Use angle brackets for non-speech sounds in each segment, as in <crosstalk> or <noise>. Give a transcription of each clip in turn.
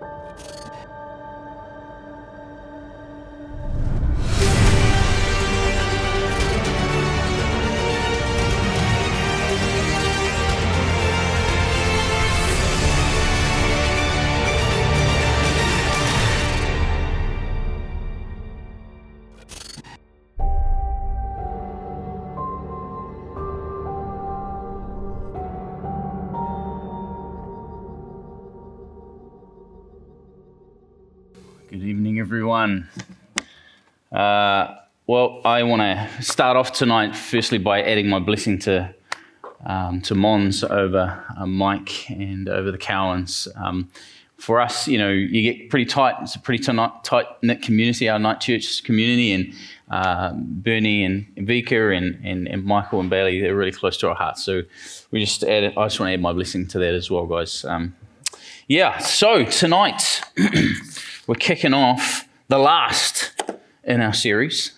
Uh, well, I want to start off tonight, firstly, by adding my blessing to um, to Mons over uh, Mike and over the Cowans. Um, for us, you know, you get pretty tight. It's a pretty tight knit community, our night church community, and uh, Bernie and Vika and, and, and, Michael and Bailey, they're really close to our hearts. So we just I just want to add my blessing to that as well, guys. Um, yeah, so tonight. <clears throat> we're kicking off the last in our series.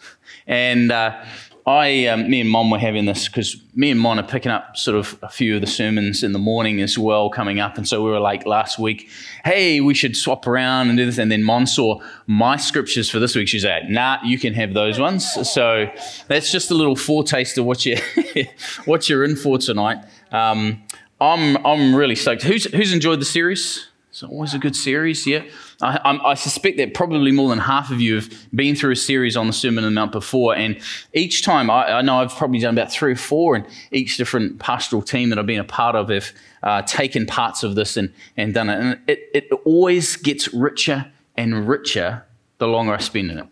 And uh, I, um, me and Mon were having this because me and Mon are picking up sort of a few of the sermons in the morning as well coming up. And so we were like last week, hey, we should swap around and do this. And then Mon saw my scriptures for this week. She's like, nah, you can have those ones. So that's just a little foretaste of what, you're, <laughs> what you're in for tonight. Um, I'm, I'm really stoked. Who's, who's enjoyed the series? It's always a good series, yeah. I, I, suspect that probably more than half of you have been through a series on the Sermon on the Mount before, and each time I, I, know I've probably done about three or four, and each different pastoral team that I've been a part of have uh, taken parts of this and, and done it. And it, it always gets richer and richer the longer I spend in it.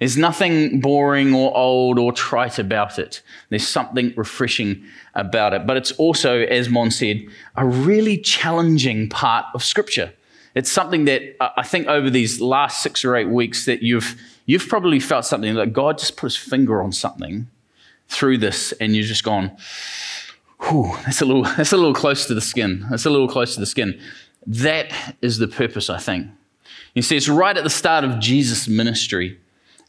There's nothing boring or old or trite about it. There's something refreshing about it. But it's also, as Mon said, a really challenging part of Scripture. It's something that I think over these last six or eight weeks that you've you've probably felt something that God just put his finger on something through this, and you've just gone, Whew, that's a little <laughs> that's a little close to the skin. That's a little close to the skin. That is the purpose, I think. You see, it's right at the start of Jesus' ministry.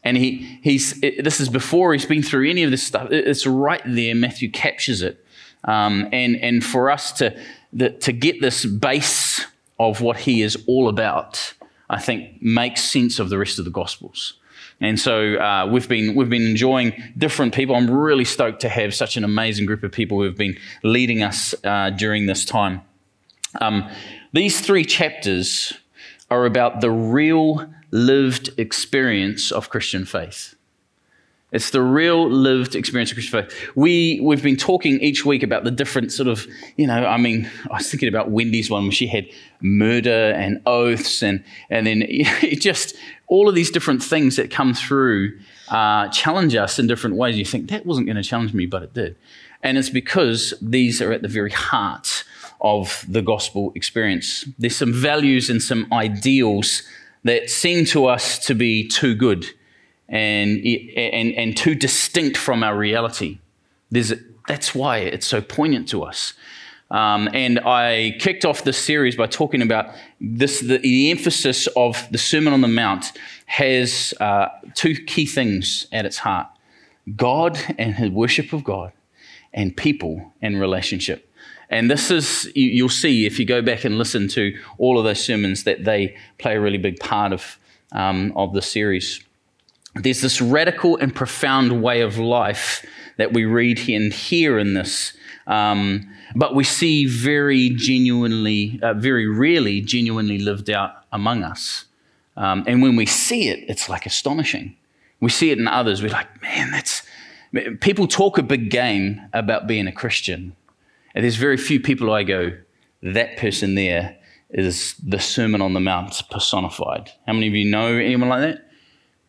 And he, he's, this is before he's been through any of this stuff. It's right there. Matthew captures it. Um, and, and for us to, the, to get this base of what he is all about, I think makes sense of the rest of the Gospels. And so uh, we've been we've been enjoying different people. I'm really stoked to have such an amazing group of people who have been leading us uh, during this time. Um, these three chapters are about the real lived experience of Christian faith. It's the real lived experience of Christian faith. We, we've been talking each week about the different sort of, you know, I mean, I was thinking about Wendy's one where she had murder and oaths and, and then <laughs> just all of these different things that come through uh, challenge us in different ways. You think that wasn't going to challenge me, but it did. And it's because these are at the very heart of the gospel experience. There's some values and some ideals that seem to us to be too good and, and, and too distinct from our reality. There's, that's why it's so poignant to us. Um, and I kicked off this series by talking about this the, the emphasis of the Sermon on the Mount has uh, two key things at its heart God and his worship of God, and people and relationship. And this is, you'll see if you go back and listen to all of those sermons that they play a really big part of, um, of the series there's this radical and profound way of life that we read and hear in this, um, but we see very genuinely, uh, very rarely genuinely lived out among us. Um, and when we see it, it's like astonishing. We see it in others. We're like, man, that's. People talk a big game about being a Christian. And there's very few people I go, that person there is the Sermon on the Mount personified. How many of you know anyone like that?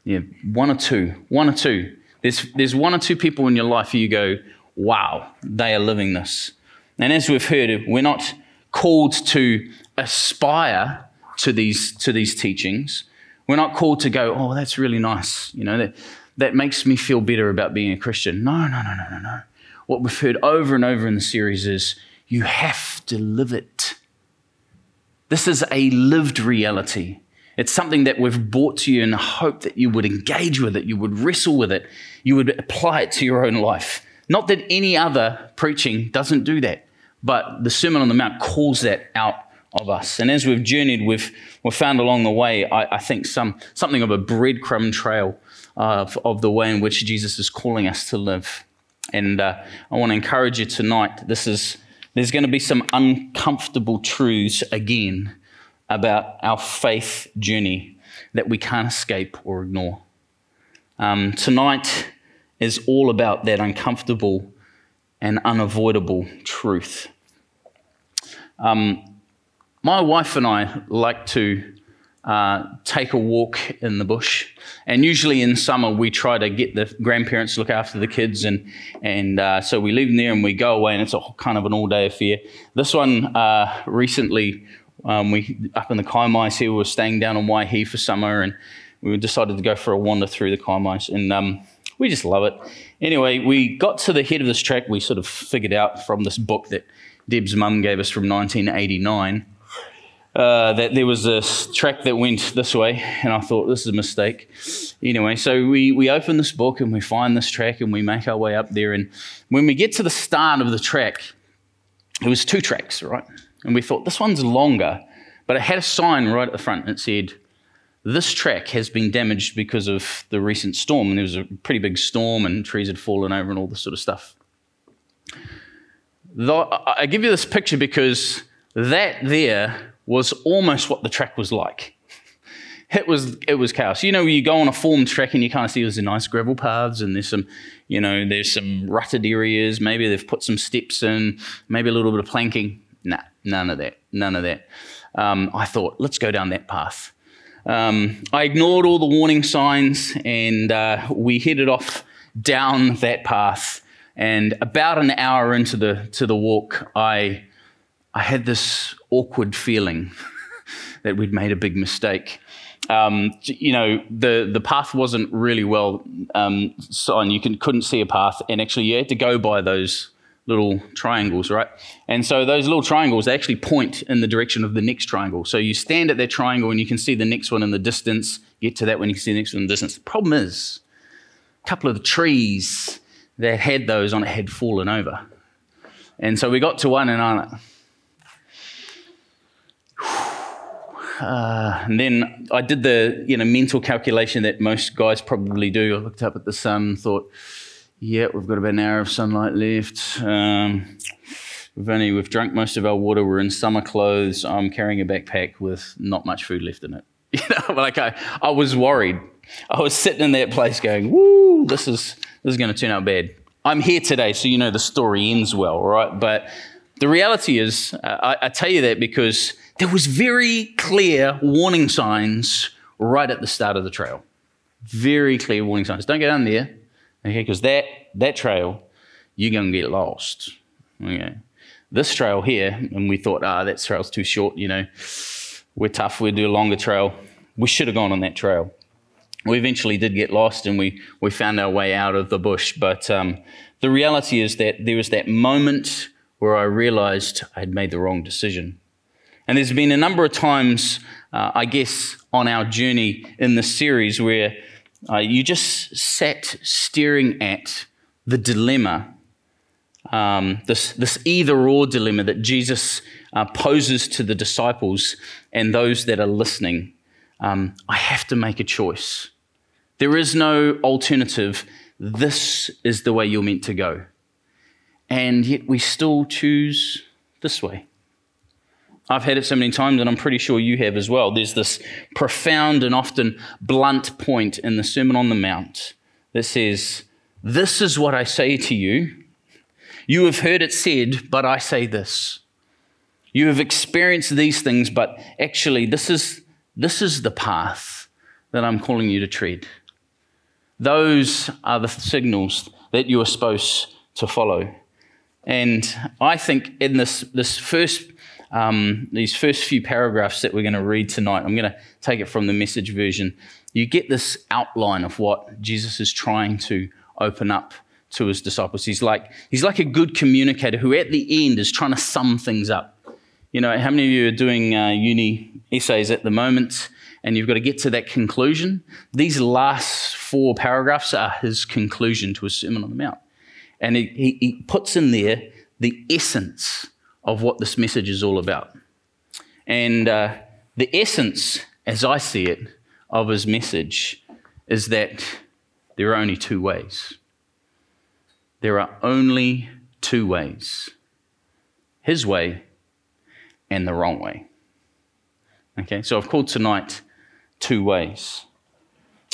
Yeah, one or two, one or two. There's, there's one or two people in your life who you go, wow, they are living this. And as we've heard, we're not called to aspire to these, to these teachings. We're not called to go, oh, that's really nice. You know, that, that makes me feel better about being a Christian. No, no, no, no, no, no. What we've heard over and over in the series is you have to live it. This is a lived reality. It's something that we've brought to you in the hope that you would engage with it, you would wrestle with it, you would apply it to your own life. Not that any other preaching doesn't do that, but the Sermon on the Mount calls that out of us. And as we've journeyed, we've, we've found along the way, I, I think, some, something of a breadcrumb trail of, of the way in which Jesus is calling us to live. And uh, I want to encourage you tonight. This is, there's going to be some uncomfortable truths again about our faith journey that we can't escape or ignore. Um, tonight is all about that uncomfortable and unavoidable truth. Um, my wife and I like to uh, take a walk in the bush. And usually in summer, we try to get the grandparents to look after the kids. And, and uh, so we leave them there and we go away, and it's a kind of an all day affair. This one uh, recently, um, we up in the Kaimais here, we were staying down in Waihi for summer, and we decided to go for a wander through the Kaimais. And um, we just love it. Anyway, we got to the head of this track. We sort of figured out from this book that Deb's mum gave us from 1989 uh, that there was a track that went this way, and I thought this is a mistake. Anyway, so we, we open this book and we find this track and we make our way up there. And when we get to the start of the track, it was two tracks, right? And we thought this one's longer, but it had a sign right at the front that said, This track has been damaged because of the recent storm. And there was a pretty big storm and trees had fallen over and all this sort of stuff. I give you this picture because that there was almost what the track was like. <laughs> It was it was chaos. You know, you go on a formed track and you kind of see there's a nice gravel paths and there's some, you know, there's some rutted areas. Maybe they've put some steps in, maybe a little bit of planking. Nah, none of that. None of that. Um, I thought, let's go down that path. Um, I ignored all the warning signs and uh, we headed off down that path. And about an hour into the to the walk, I I had this awkward feeling <laughs> that we'd made a big mistake. Um, you know, the, the path wasn't really well um, You can, couldn't see a path, and actually, you had to go by those little triangles, right? And so those little triangles actually point in the direction of the next triangle. So you stand at that triangle and you can see the next one in the distance. Get to that one, you can see the next one in the distance. The problem is, a couple of the trees that had those on it had fallen over. And so we got to one, and I <sighs> Uh, and then I did the you know mental calculation that most guys probably do. I looked up at the sun, thought, "Yeah, we've got about an hour of sunlight left. Um, we've only we've drunk most of our water. We're in summer clothes. I'm carrying a backpack with not much food left in it. <laughs> You know, like I, I was worried. I was sitting in that place going, "Woo, this is this is going to turn out bad." I'm here today, so you know the story ends well, right? But the reality is, uh, I, I tell you that because there was very clear warning signs right at the start of the trail. Very clear warning signs. Don't go down there, okay? Because that that trail, you're going to get lost. Okay. This trail here, and we thought, ah, that trail's too short. You know, we're tough. We'll do a longer trail. We should have gone on that trail. We eventually did get lost, and we we found our way out of the bush. But um, the reality is that there was that moment where I realized I'd made the wrong decision. And there's been a number of times, uh, I guess, on our journey in this series where uh, you just sat staring at the dilemma, um, this, this either or dilemma that Jesus uh, poses to the disciples and those that are listening. Um, I have to make a choice. There is no alternative. This is the way you're meant to go. And yet we still choose this way. I've had it so many times, and I'm pretty sure you have as well. There's this profound and often blunt point in the Sermon on the Mount that says, This is what I say to you. You have heard it said, but I say this. You have experienced these things, but actually, this is, this is the path that I'm calling you to tread. Those are the signals that you are supposed to follow. And I think in this, this first um, these first few paragraphs that we're going to read tonight, I'm going to take it from the message version. You get this outline of what Jesus is trying to open up to his disciples. He's like, he's like a good communicator who, at the end, is trying to sum things up. You know, how many of you are doing uh, uni essays at the moment and you've got to get to that conclusion? These last four paragraphs are his conclusion to his Sermon on the Mount. And he, he, he puts in there the essence of what this message is all about. And uh, the essence, as I see it, of his message is that there are only two ways. There are only two ways his way and the wrong way. Okay, so I've called tonight Two Ways.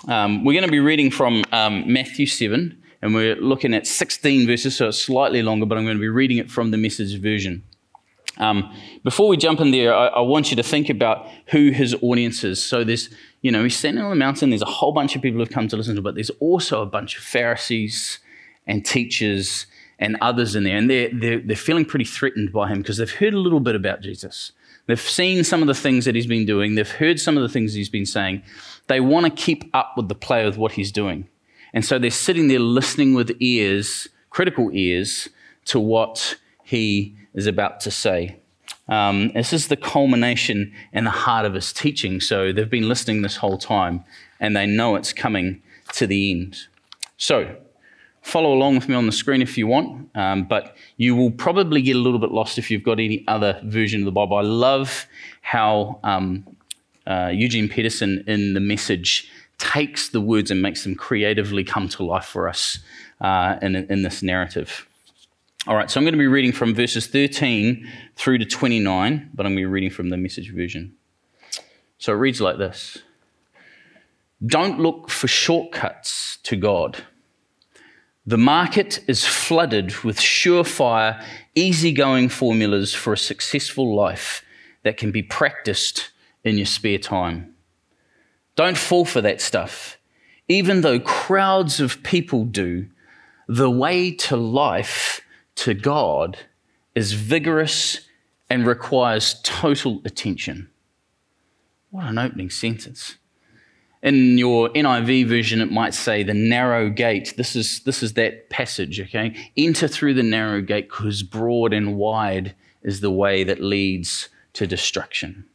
Um, we're going to be reading from um, Matthew 7, and we're looking at 16 verses, so it's slightly longer, but I'm going to be reading it from the message version. Um, before we jump in there, I, I, want you to think about who his audience is. So there's, you know, he's standing on the mountain. There's a whole bunch of people who've come to listen to, him, but there's also a bunch of Pharisees and teachers and others in there, and they're they're, they're feeling pretty threatened by him because they've heard a little bit about Jesus. They've seen some of the things that he's been doing. They've heard some of the things he's been saying. They want to keep up with the play with what he's doing, and so they're sitting there listening with ears, critical ears, to what he is about to say. Um, this is the culmination and the heart of his teaching. So they've been listening this whole time and they know it's coming to the end. So follow along with me on the screen if you want, um, but you will probably get a little bit lost if you've got any other version of the Bible. I love how um, uh, Eugene Peterson in the message takes the words and makes them creatively come to life for us uh, in, in this narrative. All right, so I'm going to be reading from verses 13 through to 29, but I'm going to be reading from the message version. So it reads like this Don't look for shortcuts to God. The market is flooded with surefire, easygoing formulas for a successful life that can be practiced in your spare time. Don't fall for that stuff. Even though crowds of people do, the way to life to God is vigorous and requires total attention. What an opening sentence. In your NIV version, it might say the narrow gate. This is, this is that passage, okay? Enter through the narrow gate because broad and wide is the way that leads to destruction.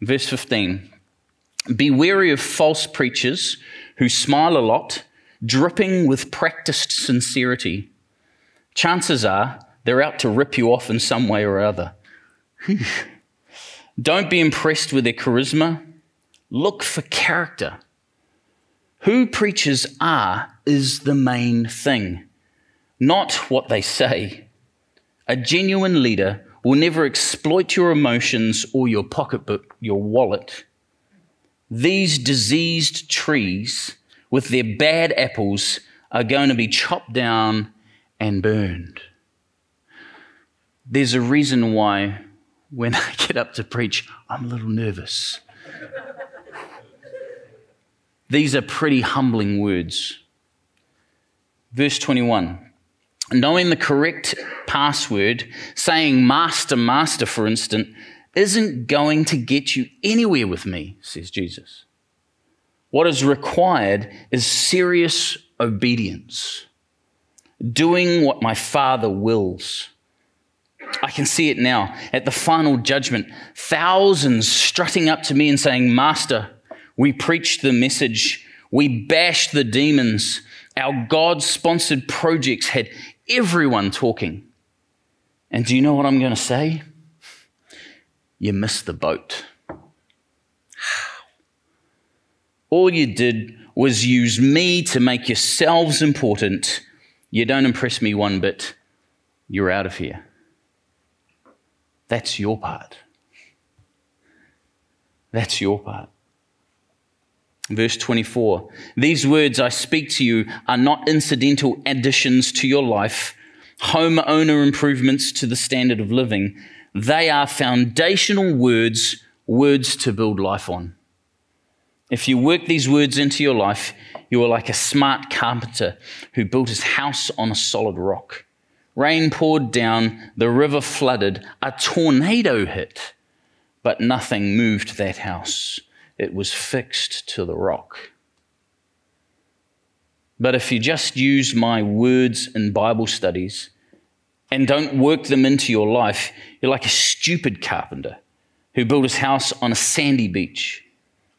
Verse 15 Be wary of false preachers who smile a lot, dripping with practiced sincerity chances are they're out to rip you off in some way or other. <laughs> Don't be impressed with their charisma. Look for character. Who preachers are is the main thing, not what they say. A genuine leader will never exploit your emotions or your pocketbook, your wallet. These diseased trees with their bad apples are going to be chopped down and burned. There's a reason why when <laughs> I get up to preach, I'm a little nervous. These are pretty humbling words. Verse 21 Knowing the correct password, saying master, master, for instance, isn't going to get you anywhere with me, says Jesus. What is required is serious obedience doing what my Father wills. I can see it now at the final judgment. Thousands strutting up to me and saying, Master, we preached the message, we bashed the demons, our God sponsored projects had everyone talking. And do you know what I'm going to say? You missed the boat. All you did was use me to make yourselves important you don't impress me one bit. You're out of here. That's your part. That's your part. Verse 24 These words I speak to you are not incidental additions to your life, home owner improvements to the standard of living. They are foundational words, words to build life on. If you work these words into your life, you are like a smart carpenter who built his house on a solid rock. Rain poured down, the river flooded, a tornado hit, but nothing moved that house. It was fixed to the rock. But if you just use my words in Bible studies and don't work them into your life, you're like a stupid carpenter who built his house on a sandy beach.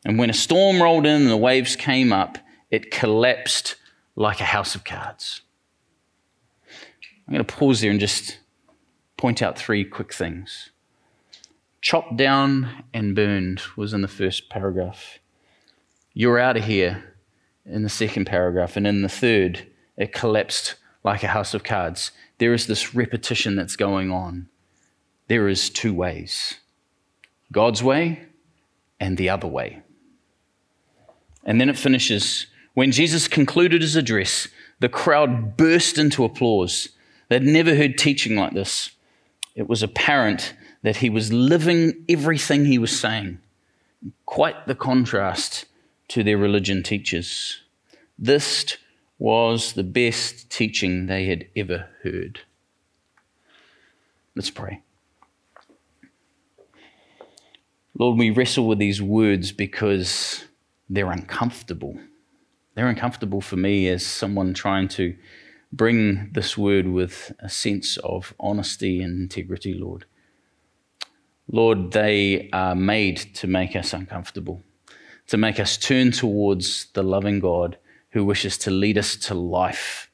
And when a storm rolled in and the waves came up, it collapsed like a house of cards. I'm going to pause there and just point out three quick things. chopped down and burned was in the first paragraph. You're out of here in the second paragraph. And in the third, it collapsed like a house of cards. There is this repetition that's going on. There is two ways God's way and the other way. And then it finishes when Jesus concluded his address, the crowd burst into applause. They'd never heard teaching like this. It was apparent that he was living everything he was saying. Quite the contrast to their religion teachers. This was the best teaching they had ever heard. Let's pray. Lord, we wrestle with these words because they're uncomfortable. They're uncomfortable for me as someone trying to bring this word with a sense of honesty and integrity, Lord. Lord, they are made to make us uncomfortable, to make us turn towards the loving God who wishes to lead us to life,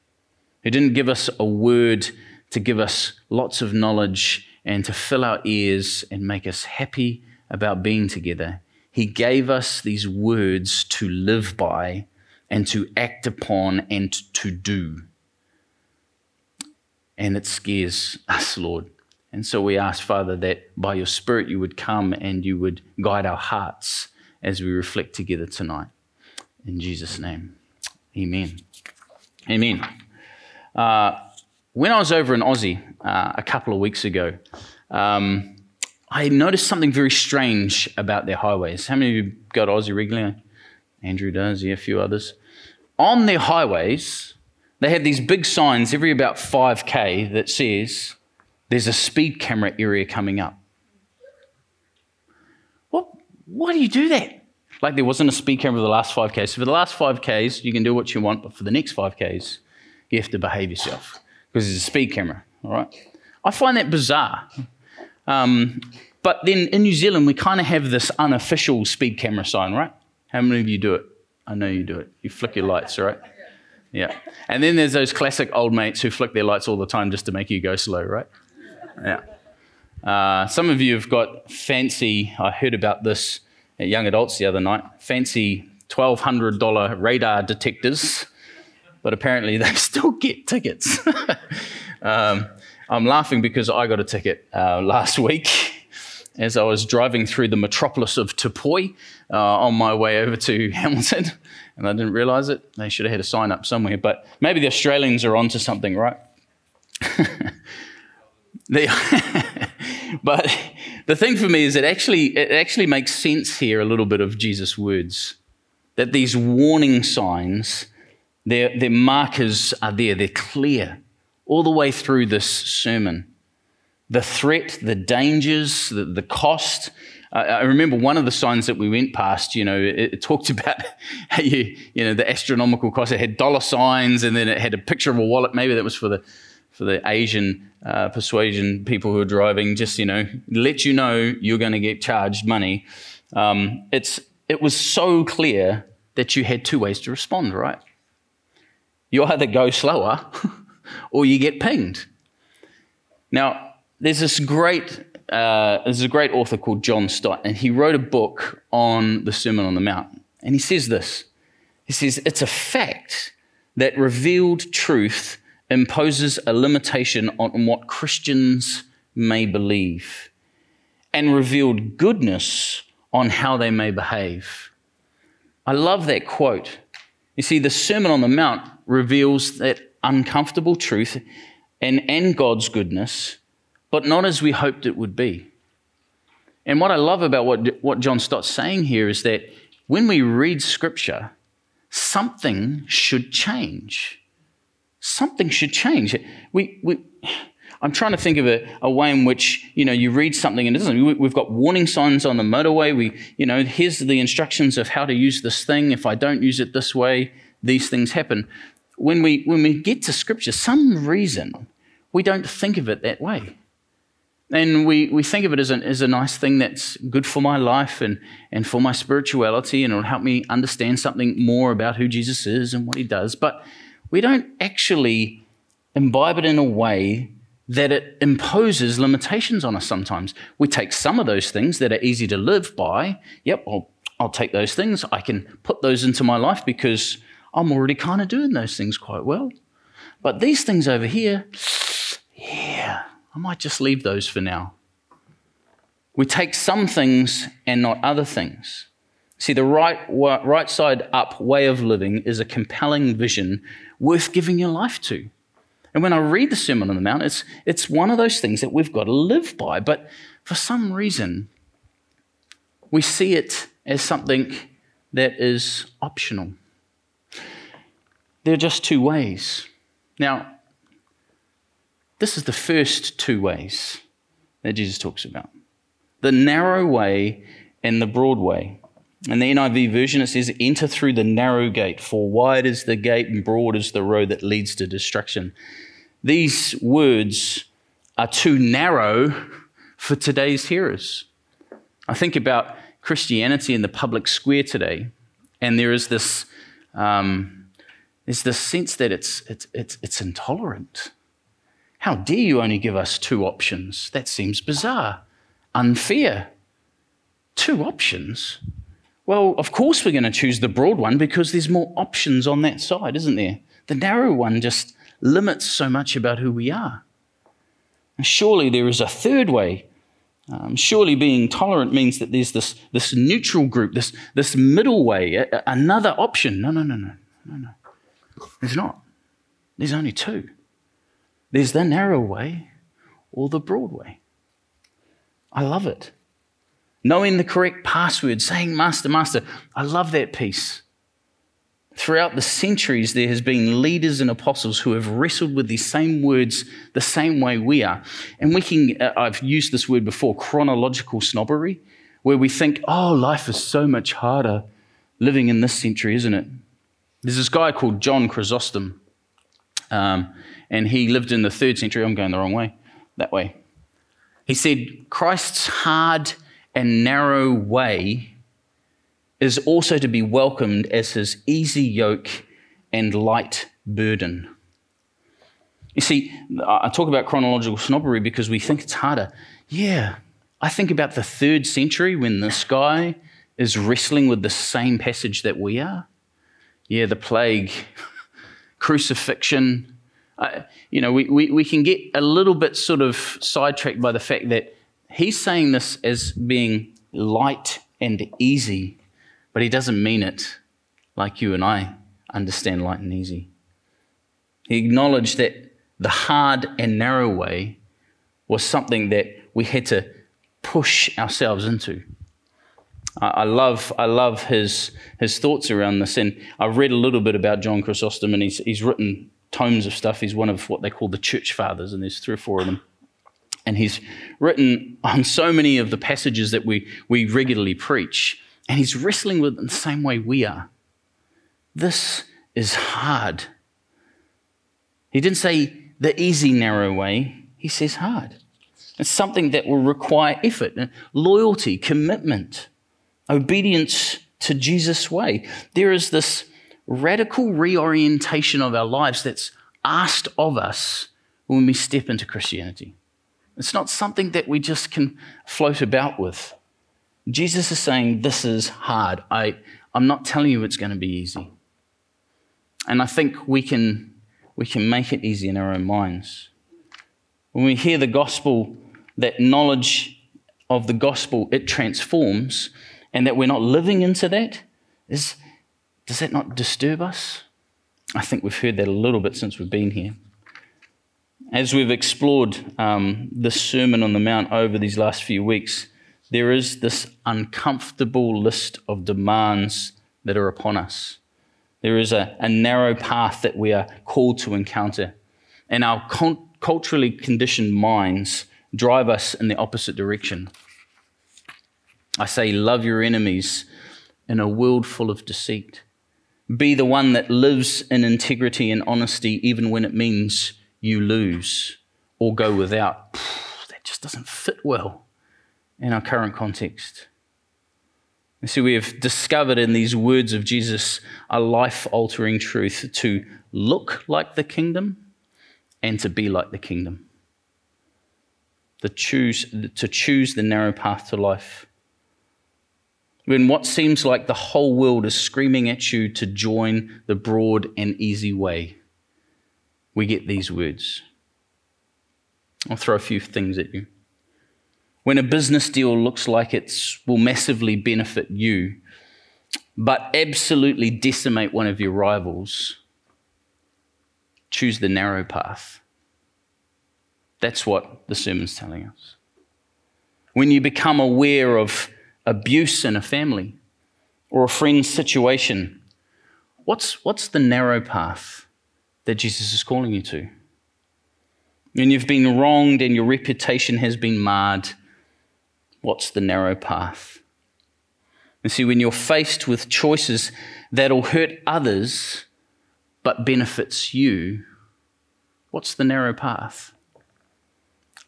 who didn't give us a word to give us lots of knowledge and to fill our ears and make us happy about being together. He gave us these words to live by and to act upon and to do. And it scares us, Lord. And so we ask, Father, that by your Spirit you would come and you would guide our hearts as we reflect together tonight. In Jesus' name, amen. Amen. Uh, when I was over in Aussie uh, a couple of weeks ago, um, I noticed something very strange about their highways. How many of you go to Aussie regularly? Andrew does, yeah, a few others. On their highways, they have these big signs every about 5k that says there's a speed camera area coming up. What? Why do you do that? Like there wasn't a speed camera for the last 5Ks. So for the last 5Ks, you can do what you want, but for the next 5Ks, you have to behave yourself because there's a speed camera, all right? I find that bizarre. Um, but then in New Zealand, we kind of have this unofficial speed camera sign, right? How many of you do it? I know you do it. You flick your lights, right? Yeah. And then there's those classic old mates who flick their lights all the time just to make you go slow, right? Yeah. Uh, some of you have got fancy, I heard about this at Young Adults the other night, fancy $1,200 radar detectors, but apparently <laughs> they still get tickets. <laughs> um, I'm laughing because I got a ticket uh, last week <laughs> as I was driving through the metropolis of Tapoi uh, on my way over to <laughs> Hamilton, and I didn't realize it. They should have had a sign up somewhere, but maybe the Australians are onto something, right? <laughs> they, <laughs> but the thing for me is it actually it actually makes sense here a little bit of Jesus' words that these warning signs, their, their markers are there, they're clear all the way through this sermon the threat, the dangers, the, the cost. I remember one of the signs that we went past, you know, it, it talked <laughs> about how you, you know, the astronomical cost. It had dollar signs and then it had a picture of a wallet. Maybe that was for the, for the Asian uh, persuasion people who are driving, just, you know, let you know you're going to get charged money. Um, it's, it was so clear that you had two ways to respond, right? You either go slower <laughs> or you get pinged. Now, there's this great uh, there's a great author called John Stott, and he wrote a book on the Sermon on the Mount. And he says this He says, It's a fact that revealed truth imposes a limitation on what Christians may believe, and revealed goodness on how they may behave. I love that quote. You see, the Sermon on the Mount reveals that uncomfortable truth and, and God's goodness but not as we hoped it would be. And what I love about what, what John Stott's saying here is that when we read scripture, something should change. Something should change. We, we, I'm trying to think of a, a, way in which, you know, you read something and it doesn't. We've got warning signs on the motorway. We, you know, here's the instructions of how to use this thing. If I don't use it this way, these things happen. When we, when we get to scripture, some reason we don't think of it that way. And we, we think of it as a, as a nice thing that's good for my life and, and for my spirituality, and it'll help me understand something more about who Jesus is and what he does. But we don't actually imbibe it in a way that it imposes limitations on us sometimes. We take some of those things that are easy to live by. Yep, I'll, I'll take those things. I can put those into my life because I'm already kind of doing those things quite well. But these things over here, I might just leave those for now. We take some things and not other things. See, the right, right side up way of living is a compelling vision worth giving your life to. And when I read the Sermon on the Mount, it's, it's one of those things that we've got to live by. But for some reason, we see it as something that is optional. There are just two ways. Now, this is the first two ways that Jesus talks about the narrow way and the broad way. In the NIV version, it says, Enter through the narrow gate, for wide is the gate and broad is the road that leads to destruction. These words are too narrow for today's hearers. I think about Christianity in the public square today, and there is this, um, there's this sense that it's, it's, it's, it's intolerant. How dare you only give us two options? That seems bizarre, unfair. Two options? Well, of course, we're going to choose the broad one because there's more options on that side, isn't there? The narrow one just limits so much about who we are. And surely there is a third way. Um, surely being tolerant means that there's this, this neutral group, this, this middle way, a, another option. No, no, no, no, no, no. There's not. There's only two. There's the narrow way or the broad way. I love it. Knowing the correct password, saying Master, Master, I love that piece. Throughout the centuries, there has been leaders and apostles who have wrestled with these same words the same way we are. And we can, uh, I've used this word before, chronological snobbery, where we think, oh, life is so much harder living in this century, isn't it? There's this guy called John Chrysostom. Um, and he lived in the third century. I'm going the wrong way, that way. He said, Christ's hard and narrow way is also to be welcomed as his easy yoke and light burden. You see, I talk about chronological snobbery because we think it's harder. Yeah, I think about the third century when this guy is wrestling with the same passage that we are. Yeah, the plague, <laughs> crucifixion, uh, you know, we, we, we can get a little bit sort of sidetracked by the fact that he's saying this as being light and easy, but he doesn't mean it like you and I understand light and easy. He acknowledged that the hard and narrow way was something that we had to push ourselves into. I love, I love his, his thoughts around this. And I've read a little bit about John Chrysostom, and he's, he's written tomes of stuff. He's one of what they call the church fathers, and there's three or four of them. And he's written on so many of the passages that we, we regularly preach, and he's wrestling with them the same way we are. This is hard. He didn't say the easy, narrow way, he says hard. It's something that will require effort, loyalty, commitment, obedience to Jesus' way. There is this radical reorientation of our lives that's asked of us when we step into Christianity. It's not something that we just can float about with. Jesus is saying, This is hard. I, I'm not telling you it's going to be easy. And I think we can, we can make it easy in our own minds. When we hear the gospel, that knowledge of the gospel, it transforms, and that we're not living into that, is does that not disturb us? I think we've heard that a little bit since we've been here. As we've explored um, Sermon on the Mount over these last few weeks, there is this uncomfortable list of demands that are upon us. There is a, a narrow path that we are called to encounter, and our con- culturally conditioned minds drive us in the opposite direction. I say, love your enemies in a world full of deceit. Be the one that lives in integrity and honesty, even when it means you lose or go without. <sighs> That just doesn't fit well in our current context. You see, we have discovered in these words of Jesus a life altering truth to look like the kingdom and to be like the kingdom. the choose, to choose the narrow path to life. When what seems like the whole world is screaming at you to join the broad and easy way, we get these words. I'll throw a few things at you. When a business deal looks like it will massively benefit you, but absolutely decimate one of your rivals, choose the narrow path. That's what the sermon's telling us. When you become aware of abuse in a family or a friend's situation, what's, what's the narrow path that Jesus is calling you to? When you've been wronged and your reputation has been marred, what's the narrow path? And see, when you're faced with choices that'll hurt others but benefits you, what's the narrow path?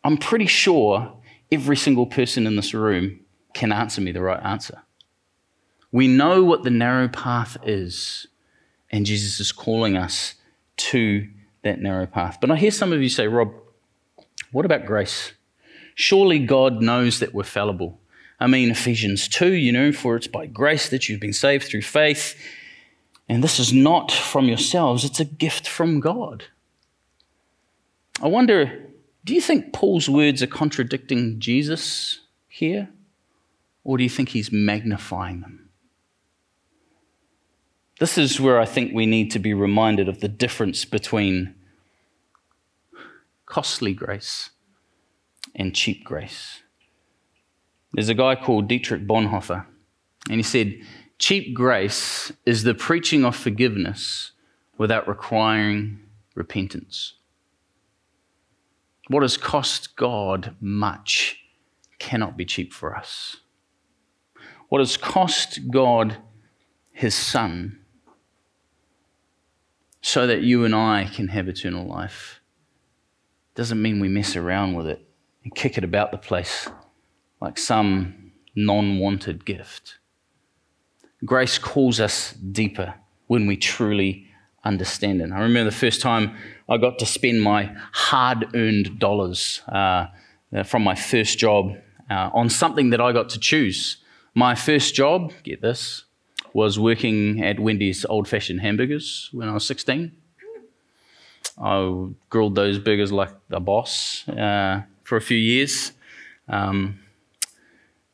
I'm pretty sure every single person in this room can answer me the right answer. We know what the narrow path is, and Jesus is calling us to that narrow path. But I hear some of you say, Rob, what about grace? Surely God knows that we're fallible. I mean, Ephesians 2, you know, for it's by grace that you've been saved through faith. And this is not from yourselves, it's a gift from God. I wonder do you think Paul's words are contradicting Jesus here? Or do you think he's magnifying them? This is where I think we need to be reminded of the difference between costly grace and cheap grace. There's a guy called Dietrich Bonhoeffer, and he said, Cheap grace is the preaching of forgiveness without requiring repentance. What has cost God much cannot be cheap for us. What has cost God his Son so that you and I can have eternal life doesn't mean we mess around with it and kick it about the place like some non wanted gift. Grace calls us deeper when we truly understand it. I remember the first time I got to spend my hard earned dollars uh, from my first job uh, on something that I got to choose. My first job, get this, was working at Wendy's old fashioned hamburgers when I was 16. I grilled those burgers like the boss uh, for a few years. Um,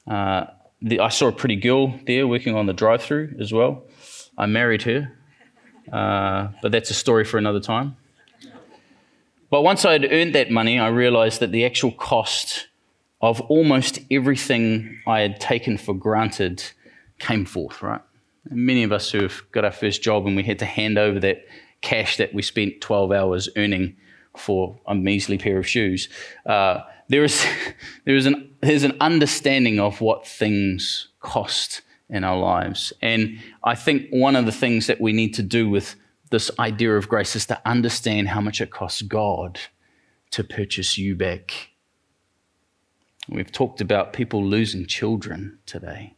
uh, the, I saw a pretty girl there working on the drive through as well. I married her, uh, but that's a story for another time. But once I had earned that money, I realized that the actual cost of almost everything I had taken for granted came forth, right? Many of us who have got our first job and we had to hand over that cash that we spent 12 hours earning for a measly pair of shoes, uh, there is, <laughs> there is an, there's an understanding of what things cost in our lives. And I think one of the things that we need to do with this idea of grace is to understand how much it costs God to purchase you back. We've talked about people losing children today.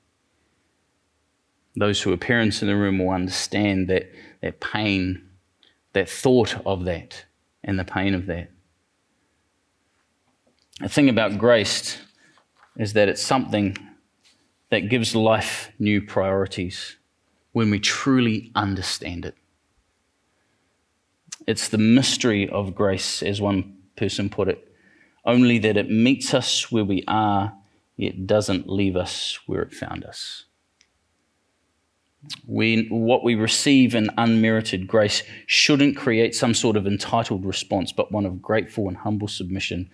Those who are parents in the room will understand that, that pain, that thought of that, and the pain of that. The thing about grace is that it's something that gives life new priorities when we truly understand it. It's the mystery of grace, as one person put it, only that it meets us where we are, yet doesn't leave us where it found us. We, what we receive in unmerited grace shouldn't create some sort of entitled response, but one of grateful and humble submission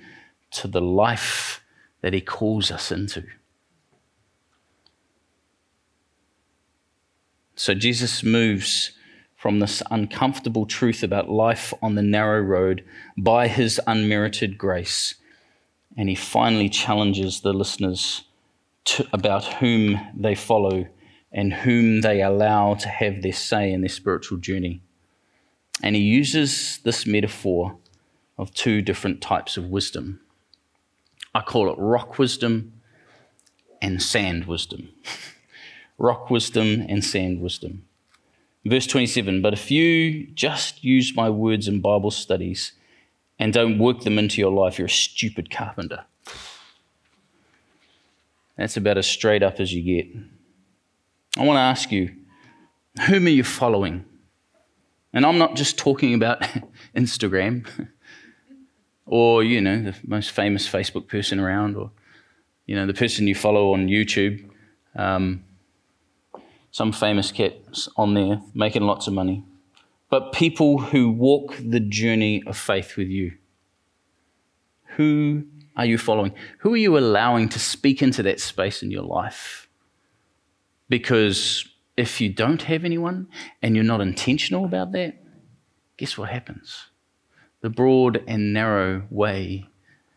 to the life that He calls us into. So Jesus moves from this uncomfortable truth about life on the narrow road by His unmerited grace, and He finally challenges the listeners to, about whom they follow and whom they allow to have their say in their spiritual journey. And he uses this metaphor of two different types of wisdom. I call it rock wisdom and sand wisdom. <laughs> rock wisdom and sand wisdom. Verse 27 But if you just use my words in Bible studies and don't work them into your life, you're a stupid carpenter. That's about as straight up as you get. I want to ask you, whom are you following? And I'm not just talking about <laughs> Instagram <laughs> or, you know, the most famous Facebook person around or, you know, the person you follow on YouTube. Um, some famous kids on there making lots of money. But people who walk the journey of faith with you. Who are you following? Who are you allowing to speak into that space in your life? Because if you don't have anyone and you're not intentional about that, guess what happens? The broad and narrow way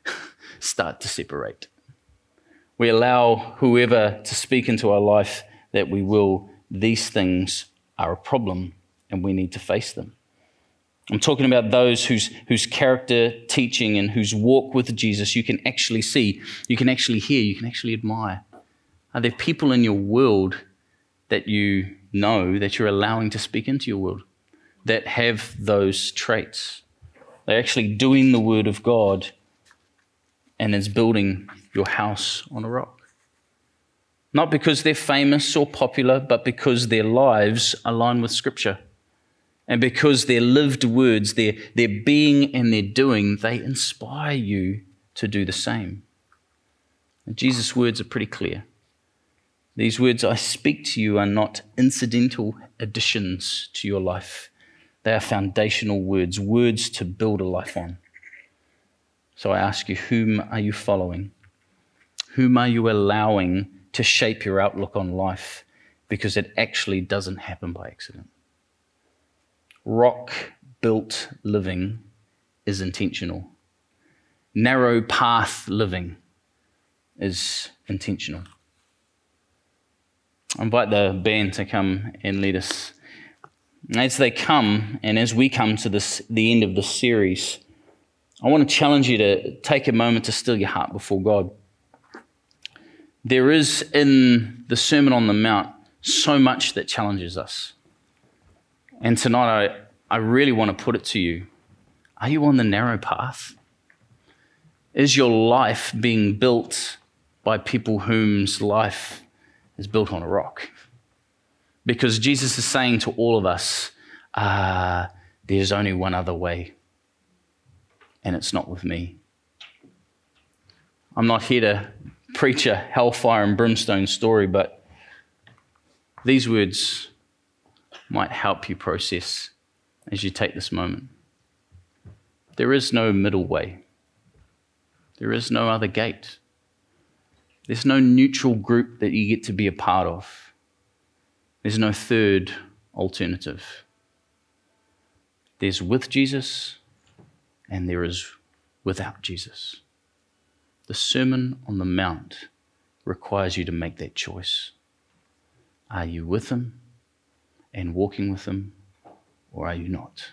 <laughs> start to separate. We allow whoever to speak into our life that we will, these things are a problem and we need to face them. I'm talking about those whose, whose character, teaching, and whose walk with Jesus you can actually see, you can actually hear, you can actually admire. Are there people in your world that you know that you're allowing to speak into your world that have those traits? They're actually doing the word of God and it's building your house on a rock. Not because they're famous or popular, but because their lives align with Scripture. And because their lived words, their, their being and their doing, they inspire you to do the same. And Jesus' words are pretty clear. These words I speak to you are not incidental additions to your life. They are foundational words, words to build a life on. So I ask you, whom are you following? Whom are you allowing to shape your outlook on life? Because it actually doesn't happen by accident rock built living is intentional. Narrow path living is intentional. I invite the band to come and lead us. As they come, and as we come to this, the end of the series, I want to challenge you to take a moment to still your heart before God. There is in the Sermon on the Mount so much that challenges us. And tonight, I, I really want to put it to you are you on the narrow path? Is your life being built by people whose life is built on a rock? Because Jesus is saying to all of us, uh, there's only one other way, and it's not with me. I'm not here to preach a hellfire and brimstone story, but these words might help you process as you take this moment. There is no middle way, there is no other gate. There's no neutral group that you get to be a part of. There's no third alternative. There's with Jesus and there is without Jesus. The Sermon on the Mount requires you to make that choice. Are you with Him and walking with Him, or are you not?